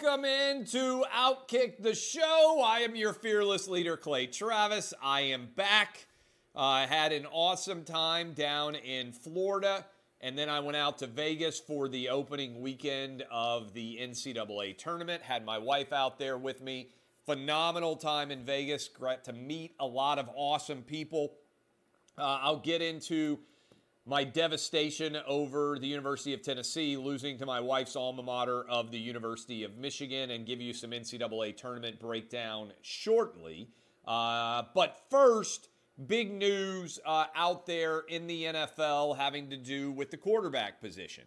Welcome into Outkick the Show. I am your fearless leader, Clay Travis. I am back. I uh, had an awesome time down in Florida, and then I went out to Vegas for the opening weekend of the NCAA tournament. Had my wife out there with me. Phenomenal time in Vegas. Got to meet a lot of awesome people. Uh, I'll get into my devastation over the University of Tennessee losing to my wife's alma mater of the University of Michigan and give you some NCAA tournament breakdown shortly. Uh, but first, big news uh, out there in the NFL having to do with the quarterback position.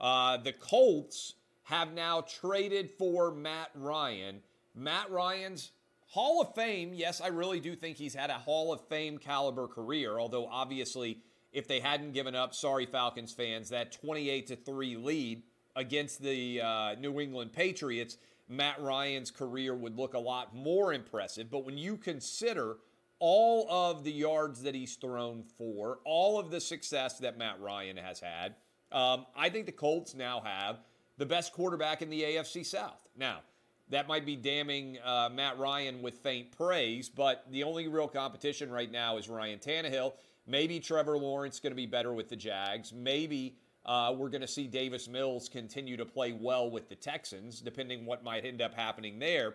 Uh, the Colts have now traded for Matt Ryan. Matt Ryan's Hall of Fame, yes, I really do think he's had a Hall of Fame caliber career, although obviously if they hadn't given up, sorry Falcons fans, that 28 to 3 lead against the uh, New England Patriots, Matt Ryan's career would look a lot more impressive. But when you consider all of the yards that he's thrown for, all of the success that Matt Ryan has had, um, I think the Colts now have the best quarterback in the AFC South. Now, that might be damning uh, Matt Ryan with faint praise, but the only real competition right now is Ryan Tannehill. Maybe Trevor Lawrence going to be better with the Jags. Maybe uh, we're going to see Davis Mills continue to play well with the Texans, depending what might end up happening there.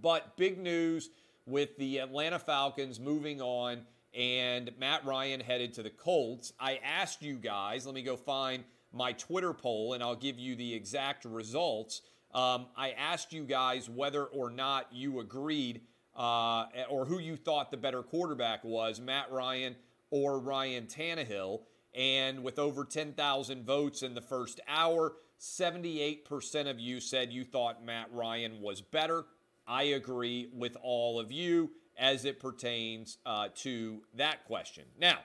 But big news with the Atlanta Falcons moving on and Matt Ryan headed to the Colts. I asked you guys, let me go find my Twitter poll and I'll give you the exact results. Um, I asked you guys whether or not you agreed uh, or who you thought the better quarterback was, Matt Ryan or Ryan Tannehill. And with over 10,000 votes in the first hour, 78% of you said you thought Matt Ryan was better. I agree with all of you as it pertains uh, to that question. Now,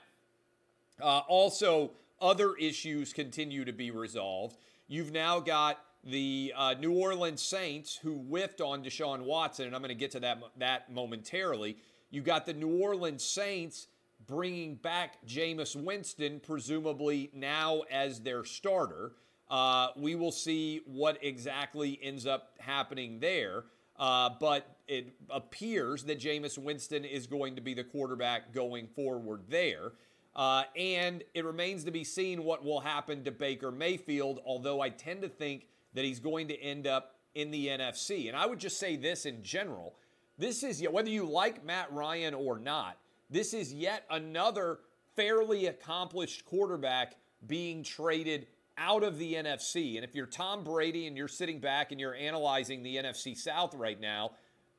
uh, also, other issues continue to be resolved. You've now got the uh, New Orleans Saints, who whiffed on Deshaun Watson, and I'm going to get to that, that momentarily. You got the New Orleans Saints bringing back Jameis Winston, presumably now as their starter. Uh, we will see what exactly ends up happening there. Uh, but it appears that Jameis Winston is going to be the quarterback going forward there. Uh, and it remains to be seen what will happen to Baker Mayfield, although I tend to think that he's going to end up in the NFC. And I would just say this in general this is, whether you like Matt Ryan or not, this is yet another fairly accomplished quarterback being traded out of the NFC. And if you're Tom Brady and you're sitting back and you're analyzing the NFC South right now,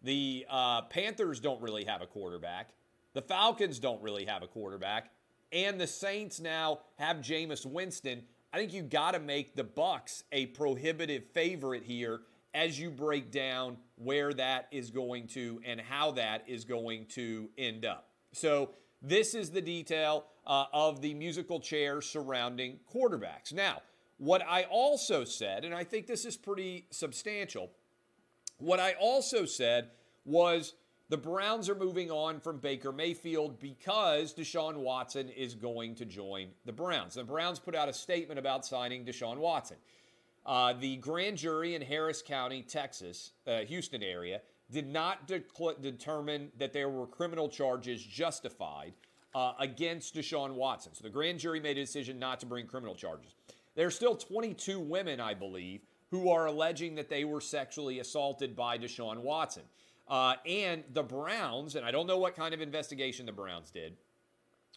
the uh, Panthers don't really have a quarterback. The Falcons don't really have a quarterback. And the Saints now have Jameis Winston. I think you got to make the Bucs a prohibitive favorite here as you break down where that is going to and how that is going to end up. So this is the detail uh, of the musical chairs surrounding quarterbacks. Now, what I also said, and I think this is pretty substantial, what I also said was the Browns are moving on from Baker Mayfield because Deshaun Watson is going to join the Browns. The Browns put out a statement about signing Deshaun Watson. Uh, the grand jury in Harris County, Texas, uh, Houston area, did not de- determine that there were criminal charges justified uh, against Deshaun Watson. So the grand jury made a decision not to bring criminal charges. There are still 22 women, I believe, who are alleging that they were sexually assaulted by Deshaun Watson. Uh, and the Browns, and I don't know what kind of investigation the Browns did,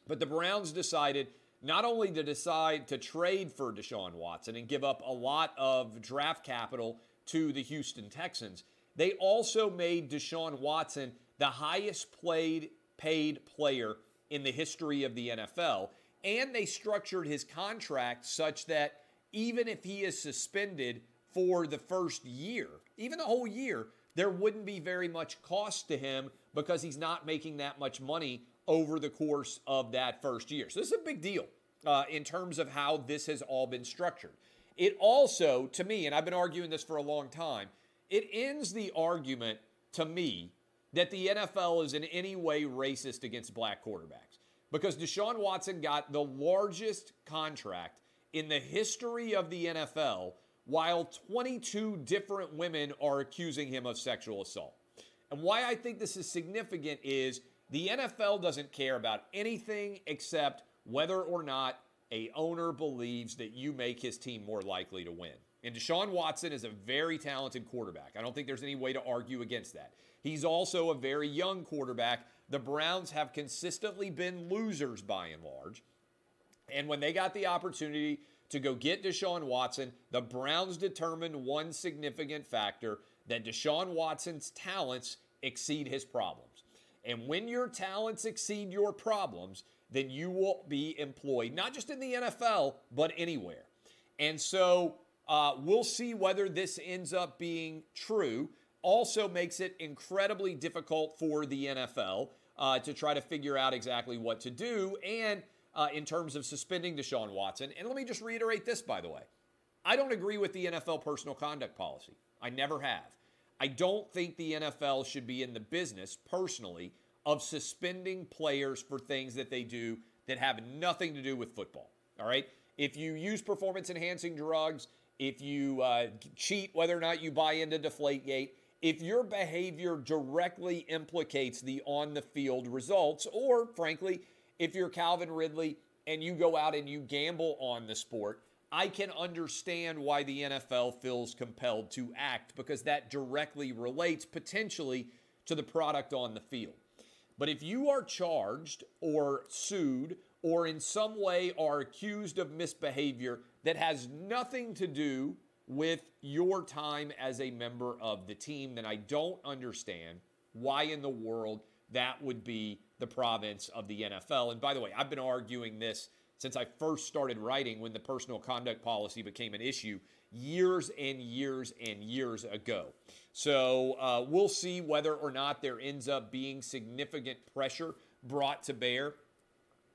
but the Browns decided not only to decide to trade for Deshaun Watson and give up a lot of draft capital to the Houston Texans, they also made Deshaun Watson the highest played paid player in the history of the NFL. And they structured his contract such that even if he is suspended for the first year, even the whole year, there wouldn't be very much cost to him because he's not making that much money over the course of that first year. So this is a big deal uh, in terms of how this has all been structured. It also, to me, and I've been arguing this for a long time, it ends the argument to me that the NFL is in any way racist against black quarterbacks because Deshaun Watson got the largest contract in the history of the NFL while 22 different women are accusing him of sexual assault. And why I think this is significant is the NFL doesn't care about anything except whether or not a owner believes that you make his team more likely to win. And Deshaun Watson is a very talented quarterback. I don't think there's any way to argue against that. He's also a very young quarterback. The Browns have consistently been losers by and large. And when they got the opportunity to go get Deshaun Watson, the Browns determined one significant factor that Deshaun Watson's talents exceed his problems. And when your talents exceed your problems, then you will be employed, not just in the NFL, but anywhere. And so uh, we'll see whether this ends up being true. Also, makes it incredibly difficult for the NFL uh, to try to figure out exactly what to do. And uh, in terms of suspending Deshaun Watson. And let me just reiterate this, by the way. I don't agree with the NFL personal conduct policy. I never have. I don't think the NFL should be in the business, personally, of suspending players for things that they do that have nothing to do with football. All right? If you use performance enhancing drugs, if you uh, cheat, whether or not you buy into Deflategate, if your behavior directly implicates the on the field results, or frankly, if you're Calvin Ridley and you go out and you gamble on the sport, I can understand why the NFL feels compelled to act because that directly relates potentially to the product on the field. But if you are charged or sued or in some way are accused of misbehavior that has nothing to do with your time as a member of the team, then I don't understand why in the world that would be the province of the NFL. And by the way, I've been arguing this since I first started writing when the personal conduct policy became an issue years and years and years ago. So uh, we'll see whether or not there ends up being significant pressure brought to bear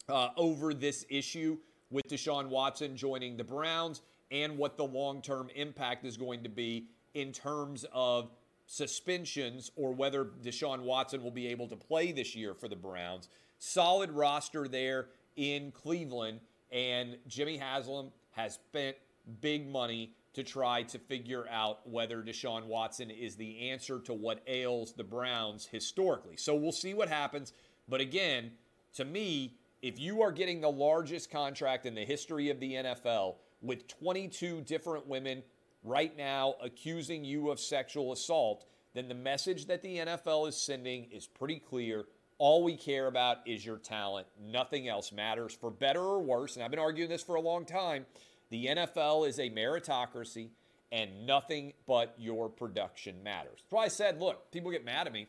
uh, over this issue with Deshaun Watson joining the Browns and what the long term impact is going to be in terms of suspensions or whether Deshaun Watson will be able to play this year for the Browns. Solid roster there in Cleveland, and Jimmy Haslam has spent big money to try to figure out whether Deshaun Watson is the answer to what ails the Browns historically. So we'll see what happens. But again, to me, if you are getting the largest contract in the history of the NFL with 22 different women right now accusing you of sexual assault, then the message that the NFL is sending is pretty clear. All we care about is your talent. Nothing else matters for better or worse. And I've been arguing this for a long time. The NFL is a meritocracy and nothing but your production matters. Why I said, look, people get mad at me.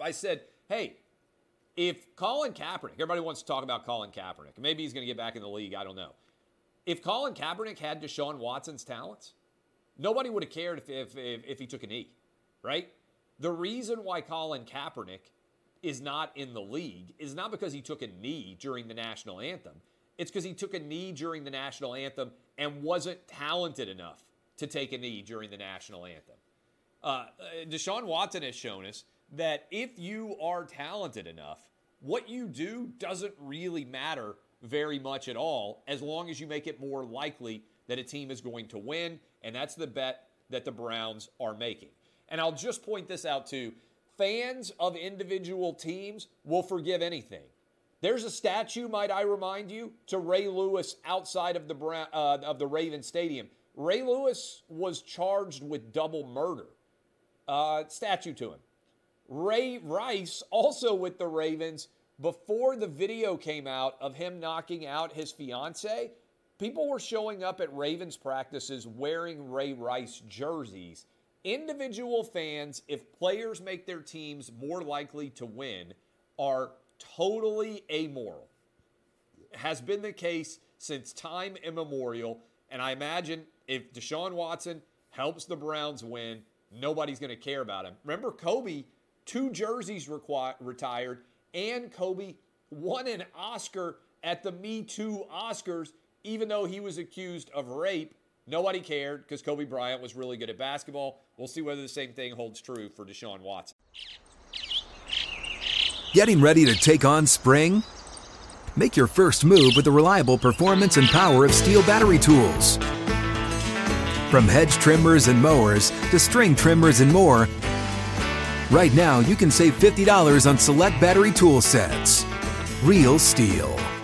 I said, hey, if Colin Kaepernick, everybody wants to talk about Colin Kaepernick, maybe he's going to get back in the league, I don't know. If Colin Kaepernick had Deshaun Watson's talents, nobody would have cared if, if, if, if he took a knee, right? The reason why Colin Kaepernick is not in the league is not because he took a knee during the national anthem. It's because he took a knee during the national anthem and wasn't talented enough to take a knee during the national anthem. Uh, Deshaun Watson has shown us that if you are talented enough, what you do doesn't really matter very much at all as long as you make it more likely that a team is going to win. And that's the bet that the Browns are making. And I'll just point this out too fans of individual teams will forgive anything. There's a statue, might I remind you, to Ray Lewis outside of the uh, of the Raven Stadium. Ray Lewis was charged with double murder. Uh, statue to him. Ray Rice, also with the Ravens, before the video came out of him knocking out his fiance, people were showing up at Ravens practices wearing Ray Rice jerseys. Individual fans, if players make their teams more likely to win, are totally amoral. Has been the case since time immemorial. And I imagine if Deshaun Watson helps the Browns win. Nobody's going to care about him. Remember, Kobe, two jerseys retired, and Kobe won an Oscar at the Me Too Oscars, even though he was accused of rape. Nobody cared because Kobe Bryant was really good at basketball. We'll see whether the same thing holds true for Deshaun Watson. Getting ready to take on spring? Make your first move with the reliable performance and power of STIHL battery tools. From hedge trimmers and mowers to string trimmers and more, right now you can save $50 on select battery tool sets. Real STIHL.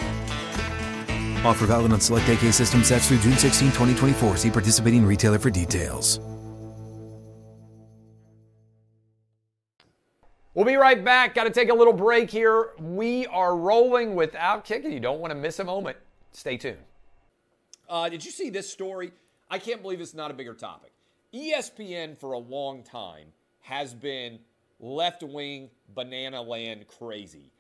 Offer valid on select AK system sets through June 16, 2024. See participating retailer for details. We'll be right back. Got to take a little break here. We are rolling without kicking. you don't want to miss a moment. Stay tuned. Uh, did you see this story? I can't believe it's not a bigger topic. ESPN for a long time has been left wing banana land crazy.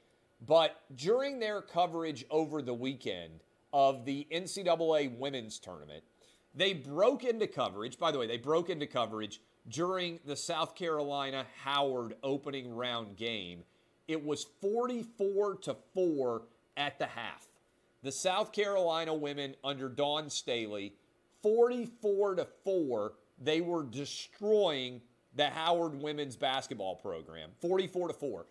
But during their coverage over the weekend of the NCAA women's tournament, they broke into coverage. By the way, they broke into coverage during the South Carolina Howard opening round game. It was 44 to 4 at the half. The South Carolina women under Dawn Staley, 44 to 4, they were destroying the Howard women's basketball program. 44 to 4.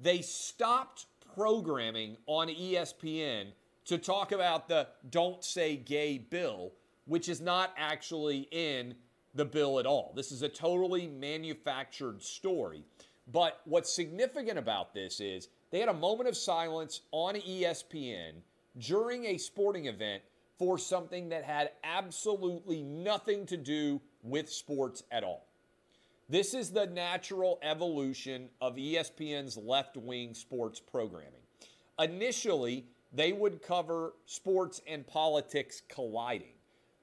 They stopped programming on ESPN to talk about the Don't Say Gay bill, which is not actually in the bill at all. This is a totally manufactured story. But what's significant about this is they had a moment of silence on ESPN during a sporting event for something that had absolutely nothing to do with sports at all. This is the natural evolution of ESPN's left wing sports programming. Initially, they would cover sports and politics colliding.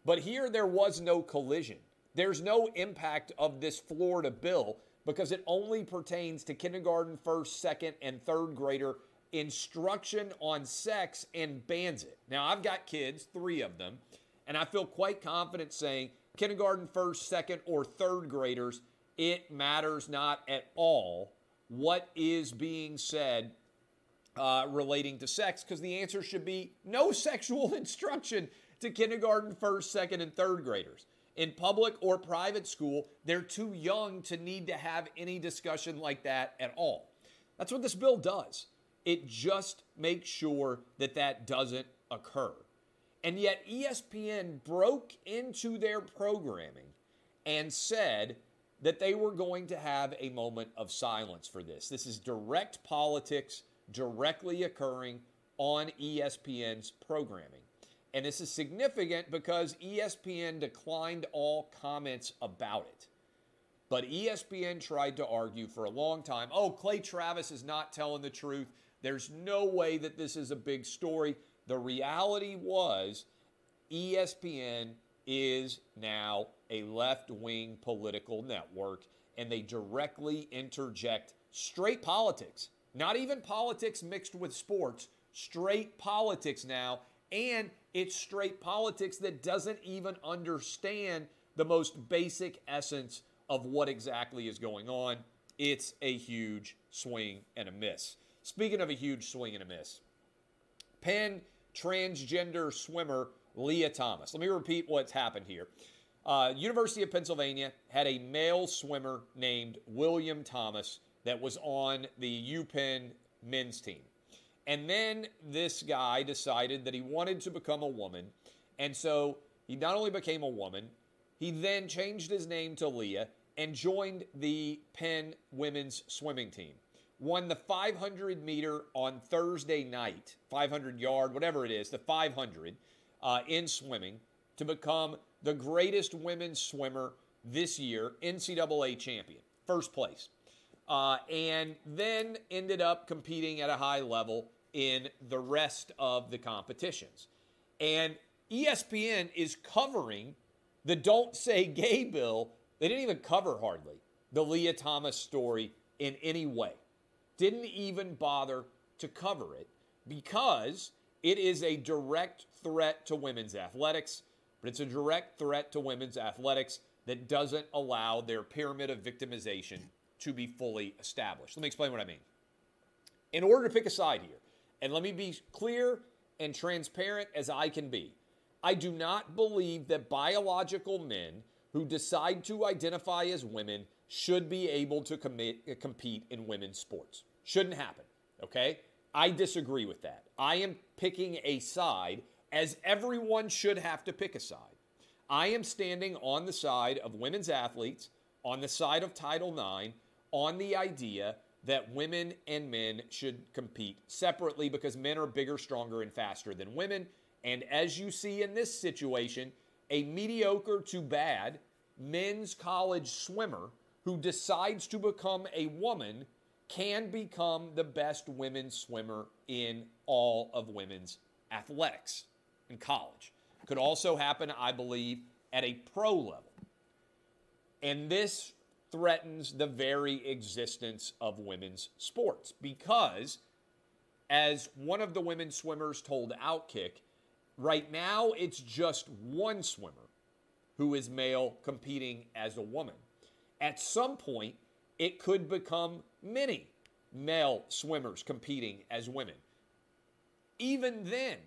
But here there was no collision. There's no impact of this Florida bill because it only pertains to kindergarten, first, second, and third grader instruction on sex and bans it. Now, I've got kids, three of them, and I feel quite confident saying kindergarten, first, second, or third graders, it matters not at all what is being said uh, relating to sex because the answer should be no sexual instruction to kindergarten, first, second, and third graders in public or private school, they're too young to need to have any discussion like that at all. That's what this bill does. It just makes sure that that doesn't occur. And yet, ESPN broke into their programming and said that they were going to have a moment of silence for this. This is direct politics directly occurring on ESPN's programming. And this is significant because ESPN declined all comments about it. But ESPN tried to argue for a long time oh, Clay Travis is not telling the truth. There's no way that this is a big story. The reality was ESPN is now a left wing political network, and they directly interject straight politics, not even politics mixed with sports, straight politics now. And it's straight politics that doesn't even understand the most basic essence of what exactly is going on. It's a huge swing and a miss. Speaking of a huge swing and a miss, Penn transgender swimmer Lia Thomas. Let me repeat what's happened here. Uh, University of Pennsylvania had a male swimmer named William Thomas that was on the UPenn men's team. And then this guy decided that he wanted to become a woman. And so he not only became a woman, he then changed his name to Lia and joined the Penn women's swimming team. Won the 500 meter on Thursday night, 500 yard, whatever it is, the 500 uh, in swimming to become the greatest women's swimmer this year, NCAA champion, first place. Uh, and then ended up competing at a high level in the rest of the competitions. And ESPN is covering the Don't Say Gay bill. They didn't even cover hardly the Lia Thomas story in any way. Didn't even bother to cover it because it is a direct threat to women's athletics, but it's a direct threat to women's athletics that doesn't allow their pyramid of victimization to be fully established. Let me explain what I mean. In order to pick a side here, and let me be clear and transparent as I can be, I do not believe that biological men who decide to identify as women should be able to commit, uh, compete in women's sports. Shouldn't happen, okay? I disagree with that. I am picking a side as everyone should have to pick a side. I am standing on the side of women's athletes, on the side of Title IX, on the idea that women and men should compete separately because men are bigger, stronger, and faster than women. And as you see in this situation, a mediocre to bad men's college swimmer who decides to become a woman can become the best women's swimmer in all of women's athletics in college. Could also happen, I believe, at a pro level. And this threatens the very existence of women's sports because, as one of the women swimmers told Outkick, right now it's just one swimmer who is male competing as a woman. At some point, it could become many male swimmers competing as women. Even then,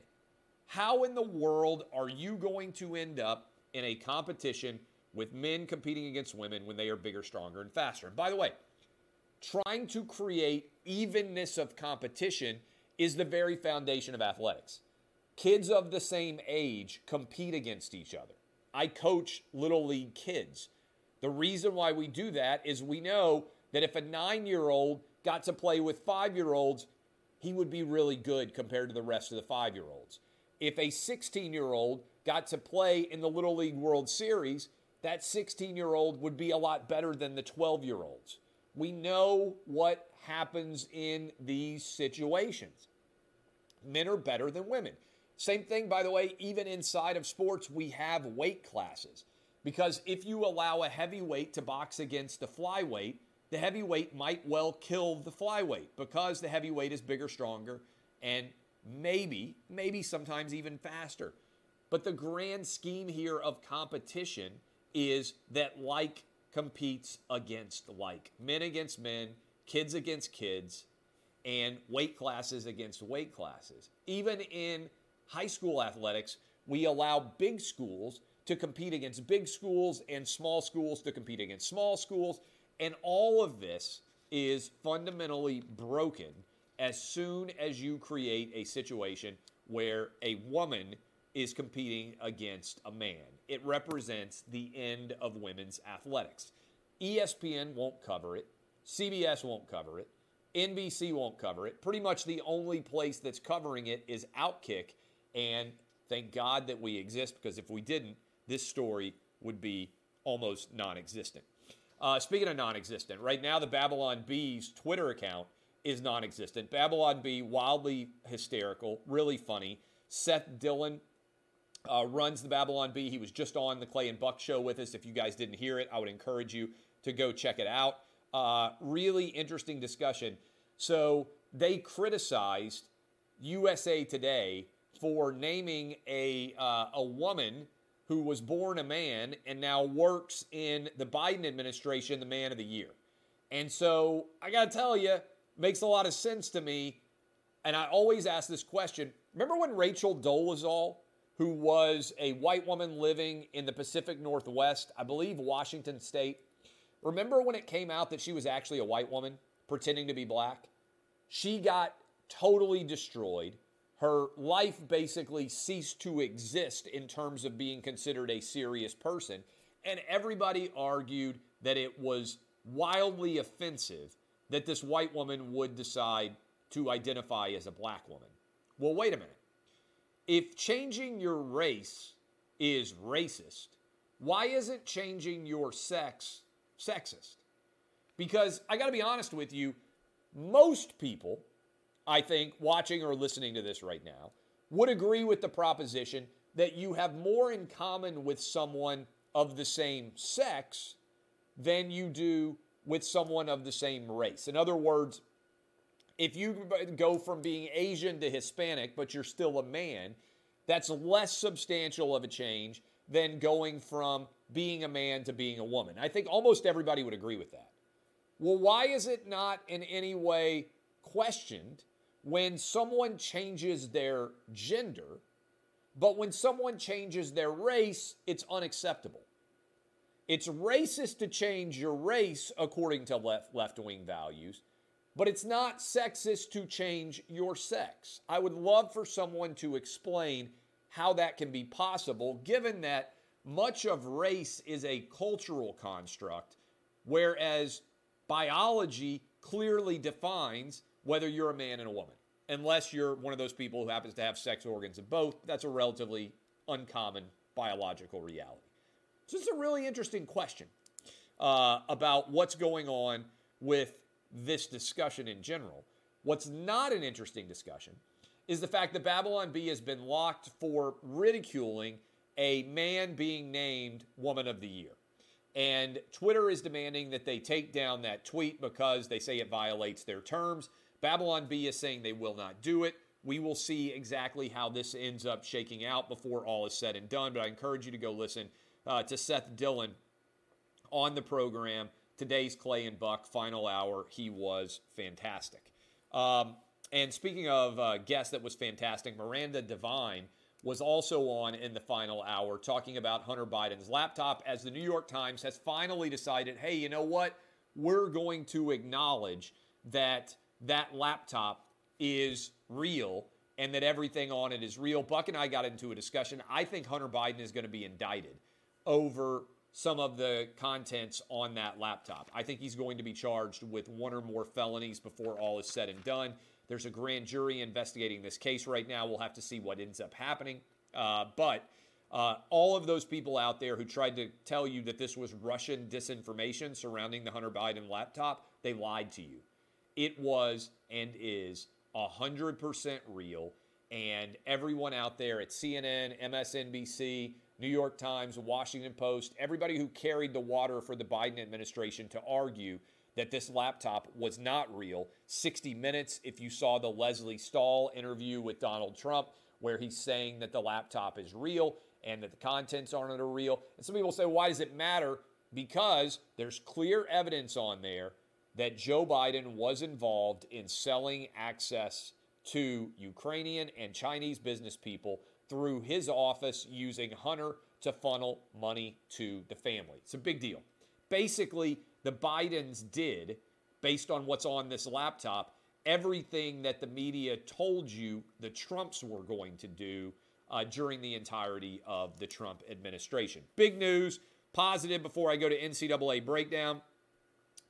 how in the world are you going to end up in a competition with men competing against women when they are bigger, stronger, and faster? And by the way, trying to create evenness of competition is the very foundation of athletics. Kids of the same age compete against each other. I coach little league kids. The reason why we do that is we know that if a nine year old got to play with five year olds, he would be really good compared to the rest of the five year olds if a 16 year old got to play in the Little League World Series, that 16 year old would be a lot better than the 12 year olds. We know what happens in these situations. Men are better than women. Same thing, by the way, even inside of sports, we have weight classes. Because if you allow a heavyweight to box against a flyweight, the heavyweight might well kill the flyweight because the heavyweight is bigger, stronger, and maybe, maybe sometimes even faster. But the grand scheme here of competition is that like competes against like. Men against men, kids against kids, and weight classes against weight classes. Even in high school athletics, we allow big schools to compete against big schools and small schools to compete against small schools. And all of this is fundamentally broken as soon as you create a situation where a woman is competing against a man. It represents the end of women's athletics. ESPN won't cover it, CBS won't cover it, NBC won't cover it. Pretty much the only place that's covering it is Outkick, and thank God that we exist because if we didn't, this story would be almost non existent. Uh, speaking of non existent, right now the Babylon Bees Twitter account is non existent. Babylon Bee, wildly hysterical, really funny. Seth Dillon uh, runs the Babylon Bee. He was just on the Clay and Buck show with us. If you guys didn't hear it, I would encourage you to go check it out. Uh, really interesting discussion. So they criticized USA Today for naming a, uh, a woman who was born a man and now works in the Biden administration the man of the year. And so I got to tell you, makes a lot of sense to me. And I always ask this question. Remember when Rachel Dolezal, who was a white woman living in the Pacific Northwest, I believe Washington State, remember when it came out that she was actually a white woman pretending to be black? She got totally destroyed. Her life basically ceased to exist in terms of being considered a serious person. And everybody argued that it was wildly offensive that this white woman would decide to identify as a black woman. Well, wait a minute. If changing your race is racist, why isn't changing your sex sexist? Because I got to be honest with you, most people, I think, watching or listening to this right now, would agree with the proposition that you have more in common with someone of the same sex than you do with someone of the same race. In other words, if you go from being Asian to Hispanic, but you're still a man, that's less substantial of a change than going from being a man to being a woman. I think almost everybody would agree with that. Well, why is it not in any way questioned when someone changes their gender, but when someone changes their race, it's unacceptable? It's racist to change your race according to left wing values, but it's not sexist to change your sex. I would love for someone to explain how that can be possible, given that much of race is a cultural construct, whereas biology clearly defines whether you're a man and a woman. Unless you're one of those people who happens to have sex organs of both, that's a relatively uncommon biological reality. So, it's a really interesting question uh, about what's going on with this discussion in general. What's not an interesting discussion is the fact that Babylon Bee has been locked for ridiculing a man being named Woman of the Year. And Twitter is demanding that they take down that tweet because they say it violates their terms. Babylon Bee is saying they will not do it. We will see exactly how this ends up shaking out before all is said and done. But I encourage you to go listen uh, to Seth Dillon on the program. Today's Clay and Buck final hour. He was fantastic. Um, and speaking of uh, guests that was fantastic, Miranda Devine was also on in the final hour talking about Hunter Biden's laptop as the New York Times has finally decided hey, you know what? We're going to acknowledge that that laptop is real and that everything on it is real. Buck and I got into a discussion. I think Hunter Biden is going to be indicted over some of the contents on that laptop. I think he's going to be charged with one or more felonies before all is said and done. There's a grand jury investigating this case right now. We'll have to see what ends up happening. Uh, but uh, all of those people out there who tried to tell you that this was Russian disinformation surrounding the Hunter Biden laptop, they lied to you. It was and is 100% real. And everyone out there at CNN, MSNBC, New York Times, Washington Post, everybody who carried the water for the Biden administration to argue that this laptop was not real. 60 Minutes, if you saw the Lesley Stahl interview with Donald Trump, where he's saying that the laptop is real and that the contents on it are real. And some people say, why does it matter? Because there's clear evidence on there that Joe Biden was involved in selling access to Ukrainian and Chinese business people through his office using Hunter to funnel money to the family. It's a big deal. Basically, the Bidens did, based on what's on this laptop, everything that the media told you the Trumps were going to do uh, during the entirety of the Trump administration. Big news, positive before I go to NCAA breakdown.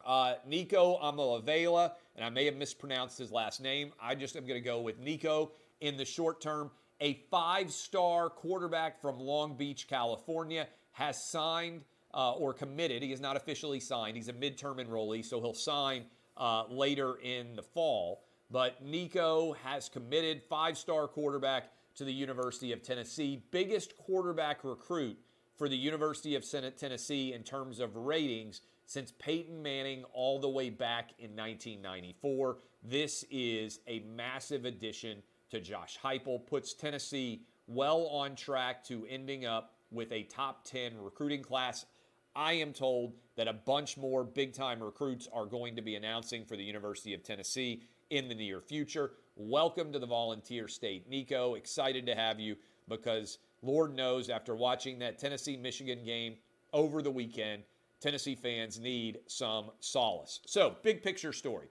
Uh, Nico Iamaleava, and I may have mispronounced his last name. I just am going to go with Nico in the short term. A five star quarterback from Long Beach, California, has signed uh, or committed. He is not officially signed. He's a midterm enrollee, so he'll sign uh, later in the fall. But Nico has committed, five star quarterback to the University of Tennessee, biggest quarterback recruit for the University of Tennessee in terms of ratings since Peyton Manning all the way back in 1994. This is a massive addition to Josh Heupel, puts Tennessee well on track to ending up with a top 10 recruiting class. I am told that a bunch more big time recruits are going to be announcing for the University of Tennessee in the near future. Welcome to the Volunteer State, Nico. Excited to have you because Lord knows after watching that Tennessee Michigan game over the weekend, Tennessee fans need some solace. So, big picture story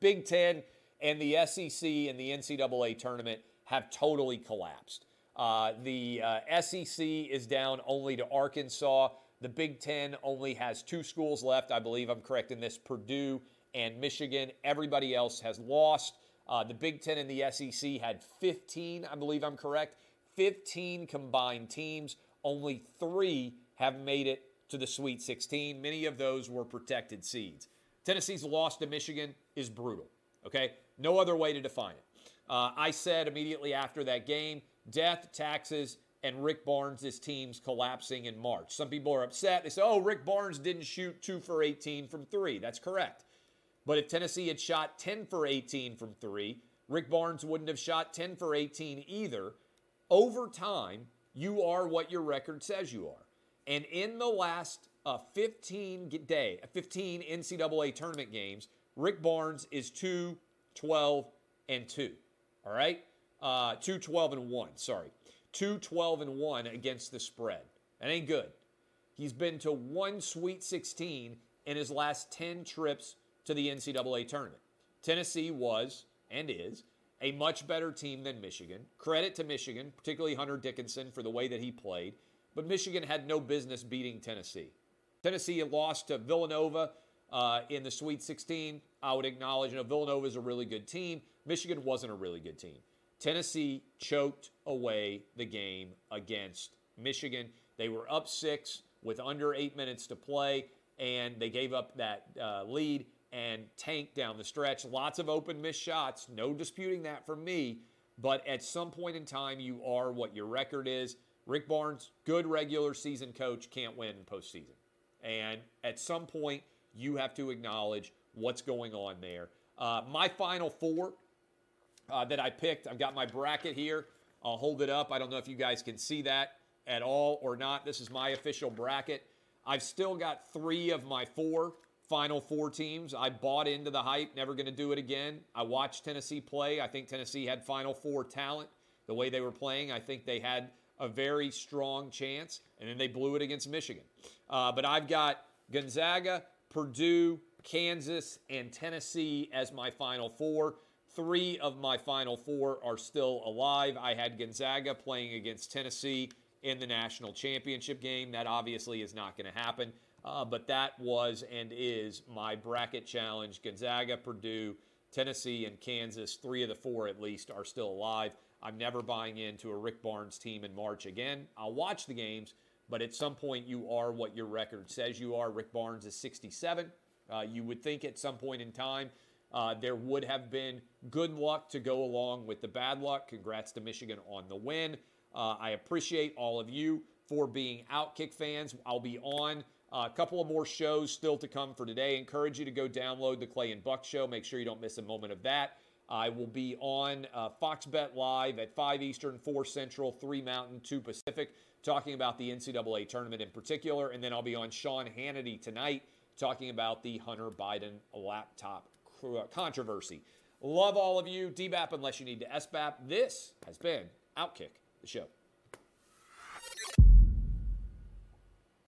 Big Ten and the SEC and the NCAA tournament have totally collapsed. Uh, the uh, SEC is down only to Arkansas. The Big Ten only has two schools left. I believe I'm correct in this Purdue and Michigan. Everybody else has lost. Uh, the Big Ten and the SEC had 15, I believe I'm correct, 15 combined teams. Only three have made it to the Sweet 16. Many of those were protected seeds. Tennessee's loss to Michigan is brutal, okay? No other way to define it. Uh, I said immediately after that game death, taxes, and Rick Barnes' teams collapsing in March. Some people are upset. They say, oh, Rick Barnes didn't shoot 2 for 18 from 3. That's correct. But if Tennessee had shot 10 for 18 from 3, Rick Barnes wouldn't have shot 10 for 18 either. Over time, you are what your record says you are. And in the last uh, 15 day, 15 NCAA tournament games, Rick Barnes is 2 12 and 2. All right? Uh, 2 12 and 1, sorry. 2 12 and 1 against the spread. That ain't good. He's been to one Sweet 16 in his last 10 trips to the NCAA tournament. Tennessee was and is a much better team than Michigan. Credit to Michigan, particularly Hunter Dickinson, for the way that he played. But Michigan had no business beating Tennessee. Tennessee lost to Villanova uh, in the Sweet 16. I would acknowledge, you know, Villanova is a really good team. Michigan wasn't a really good team. Tennessee choked away the game against Michigan. They were up six with under eight minutes to play, and they gave up that uh, lead and tanked down the stretch. Lots of open missed shots. No disputing that for me. But at some point in time, you are what your record is. Rick Barnes, good regular season coach, can't win in postseason. And at some point, you have to acknowledge what's going on there. Uh, my final four uh, that I picked, I've got my bracket here. I'll hold it up. I don't know if you guys can see that at all or not. This is my official bracket. I've still got three of my four final four teams. I bought into the hype, never going to do it again. I watched Tennessee play. I think Tennessee had final four talent. The way they were playing, I think they had a very strong chance, and then they blew it against Michigan. Uh, but I've got Gonzaga, Purdue, Kansas, and Tennessee as my final four. Three of my final four are still alive. I had Gonzaga playing against Tennessee in the national championship game. That obviously is not going to happen. Uh, but that was and is my bracket challenge. Gonzaga, Purdue, Tennessee, and Kansas, three of the four at least, are still alive. I'm never buying into a Rick Barnes team in March again. I'll watch the games, but at some point you are what your record says you are. Rick Barnes is 67. Uh, you would think at some point in time uh, there would have been good luck to go along with the bad luck. Congrats to Michigan on the win. Uh, I appreciate all of you for being Outkick fans. I'll be on a couple of more shows still to come for today. Encourage you to go download the Clay and Buck Show. Make sure you don't miss a moment of that. I will be on uh, Fox Bet Live at 5 Eastern, 4 Central, 3 Mountain, 2 Pacific, talking about the NCAA tournament in particular. And then I'll be on Sean Hannity tonight talking about the Hunter Biden laptop controversy. Love all of you. DBAP unless you need to SBAP. This has been Outkick, the show.